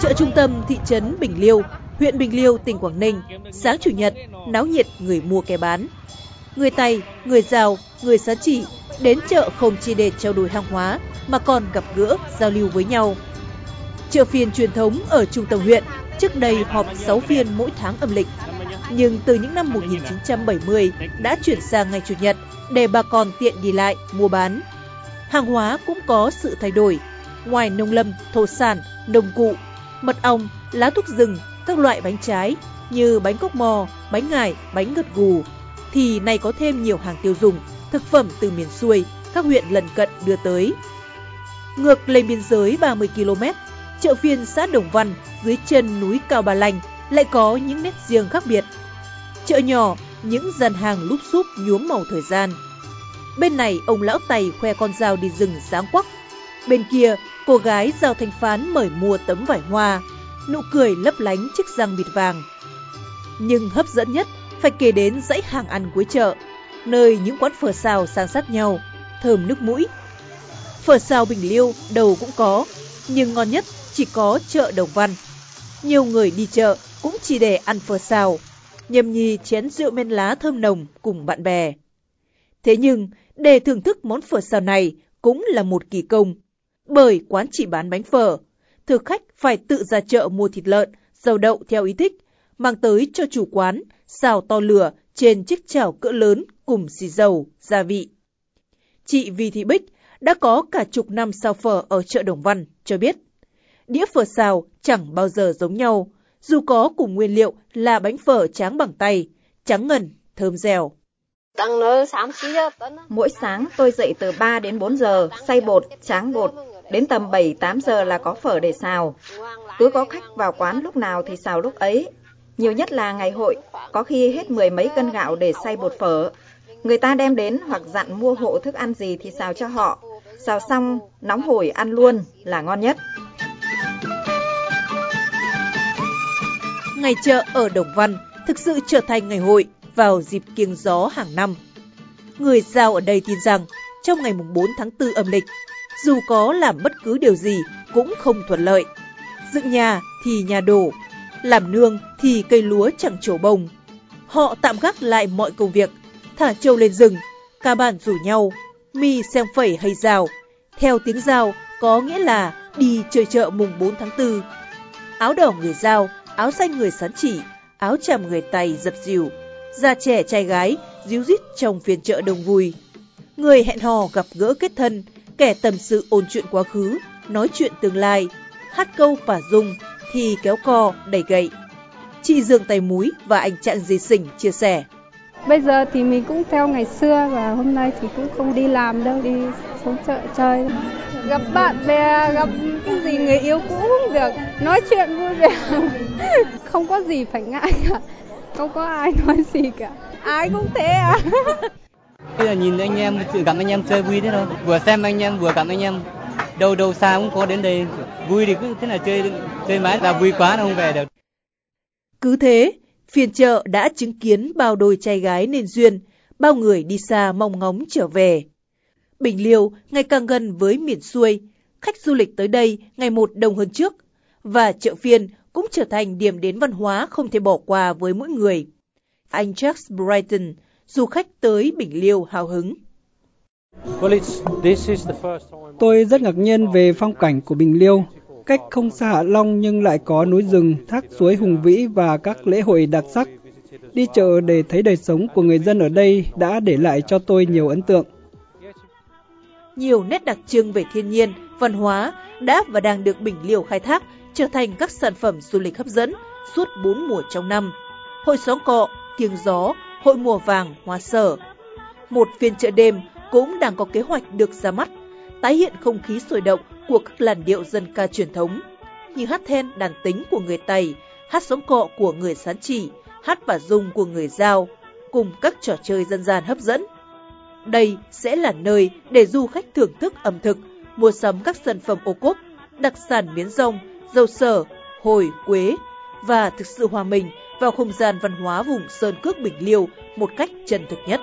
chợ trung tâm thị trấn bình liêu, huyện bình liêu, tỉnh quảng ninh, sáng chủ nhật, náo nhiệt, người mua kẻ bán. Người tày người giàu người xá chỉ đến chợ không chỉ để trao đổi hàng hóa mà còn gặp gỡ, giao lưu với nhau. Chợ phiên truyền thống ở trung tâm huyện, trước đây họp sáu phiên mỗi tháng âm lịch. Nhưng từ những năm một nghìn chín trăm bảy mươi đã chuyển sang ngày chủ nhật để bà con tiện đi lại, mua bán. Hàng hóa cũng có sự thay đổi. Ngoài nông lâm, thổ sản nông cụ mật ong lá thuốc rừng các loại bánh trái như bánh cốc mò bánh ngải bánh gật gù. Thì nay có thêm nhiều hàng tiêu dùng thực phẩm từ miền xuôi các huyện lân cận đưa tới. Ngược lên biên giới 30 km, chợ phiên xã đồng văn dưới chân núi cao Bà Lành lại có những nét riêng khác biệt. Chợ nhỏ những gian hàng lúp xúp nhuốm màu thời gian. Bên này ông lão tày khoe con dao đi rừng sáng quắc. Bên kia cô gái giao thanh phán mời mua tấm vải hoa. Nụ cười lấp lánh chiếc răng bịt vàng. Nhưng hấp dẫn nhất, phải kể đến dãy hàng ăn cuối chợ, nơi những quán phở xào san sát nhau, thơm nước mũi. Phở xào bình liêu đầu cũng có, nhưng ngon nhất chỉ có chợ đồng văn. Nhiều người đi chợ cũng chỉ để ăn phở xào, nhâm nhi chén rượu men lá thơm nồng cùng bạn bè. Thế nhưng, để thưởng thức món phở xào này cũng là một kỳ công bởi quán chỉ bán bánh phở thực khách phải tự ra chợ mua thịt lợn rau đậu theo ý thích mang tới cho chủ quán xào to lửa trên chiếc chảo cỡ lớn cùng xì dầu gia vị. Chị vì thị bích đã có cả chục năm xào phở ở chợ đồng văn cho biết đĩa phở xào chẳng bao giờ giống nhau dù có cùng nguyên liệu là bánh phở tráng bằng tay trắng ngần thơm dẻo. Mỗi sáng tôi dậy từ ba đến bốn giờ xay bột tráng bột đến tầm bảy, tám giờ là có phở để xào. Cứ có khách vào quán lúc nào thì xào lúc ấy. Nhiều nhất là ngày hội, có khi hết mười mấy cân gạo để xay bột phở. Người ta đem đến hoặc dặn mua hộ thức ăn gì thì xào cho họ. Xào xong, nóng hổi ăn luôn, là ngon nhất. Ngày chợ ở đồng văn thực sự trở thành ngày hội vào dịp kiêng gió hàng năm. Người giao ở đây tin rằng, trong ngày mùng bốn tháng tư âm lịch dù có làm bất cứ điều gì cũng không thuận lợi. Dựng nhà thì nhà đổ, làm nương thì cây lúa chẳng trổ bông họ tạm gác lại mọi công việc, thả trâu lên rừng cả bản rủ nhau, mi xem phẩy hay rào. Theo tiếng rào, có nghĩa là đi chơi chợ mùng bốn tháng tư. Áo đỏ người giao, áo xanh người sán chỉ, áo chàm người tày dập dìu. Già trẻ trai gái díu dít trong phiên chợ đông vui. Người hẹn hò gặp gỡ kết thân kẻ tâm sự ôn chuyện quá khứ, nói chuyện tương lai, hát câu phả dung thì kéo co, đẩy gậy. Chị dương tay múi và anh trạng dì sỉnh chia sẻ. Bây giờ thì mình cũng theo ngày xưa và hôm nay thì cũng không đi làm đâu, đi xuống chợ chơi. Gặp bạn bè, gặp cái gì người yêu cũ cũng được, nói chuyện vui vẻ. Không có gì phải ngại cả, không có ai nói gì cả. Ai cũng thế à? bây giờ nhìn anh em gặp anh em chơi vui thế thôi. Vừa xem anh em, vừa gặp anh em. Đâu đâu xa cũng có đến đây. Vui thì cứ, thế là chơi chơi mãi là vui quá không về được. Cứ thế phiên chợ đã chứng kiến bao đôi trai gái nên duyên, bao người đi xa mong ngóng trở về. Bình liêu ngày càng gần với miền xuôi. Khách du lịch tới đây ngày một đông hơn trước. Và chợ phiên cũng trở thành điểm đến văn hóa không thể bỏ qua với mỗi người. Anh Jack Brighton du khách tới Bình Liêu hào hứng. Tôi rất ngạc nhiên về phong cảnh của Bình Liêu. Cách không xa Hạ Long nhưng lại có núi rừng, thác suối hùng vĩ và các lễ hội đặc sắc. Đi chợ để thấy đời sống của người dân ở đây đã để lại cho tôi nhiều ấn tượng. Nhiều nét đặc trưng về thiên nhiên, văn hóa đã và đang được Bình Liêu khai thác trở thành các sản phẩm du lịch hấp dẫn suốt bốn mùa trong năm. Hội xóm cọ, kiêng gió, hội mùa vàng, hoa sở. Một phiên chợ đêm cũng đang có kế hoạch được ra mắt, tái hiện không khí sôi động của các làn điệu dân ca truyền thống như hát then đàn tính của người Tày, hát sống cọ của người Sán Chỉ, hát và dung của người Giao, cùng các trò chơi dân gian hấp dẫn. Đây sẽ là nơi để du khách thưởng thức ẩm thực, mua sắm các sản phẩm ô cốp, đặc sản miến rong, dầu sở, hồi, quế và thực sự hòa mình vào không gian văn hóa vùng Sơn Cước Bình Liêu một cách chân thực nhất.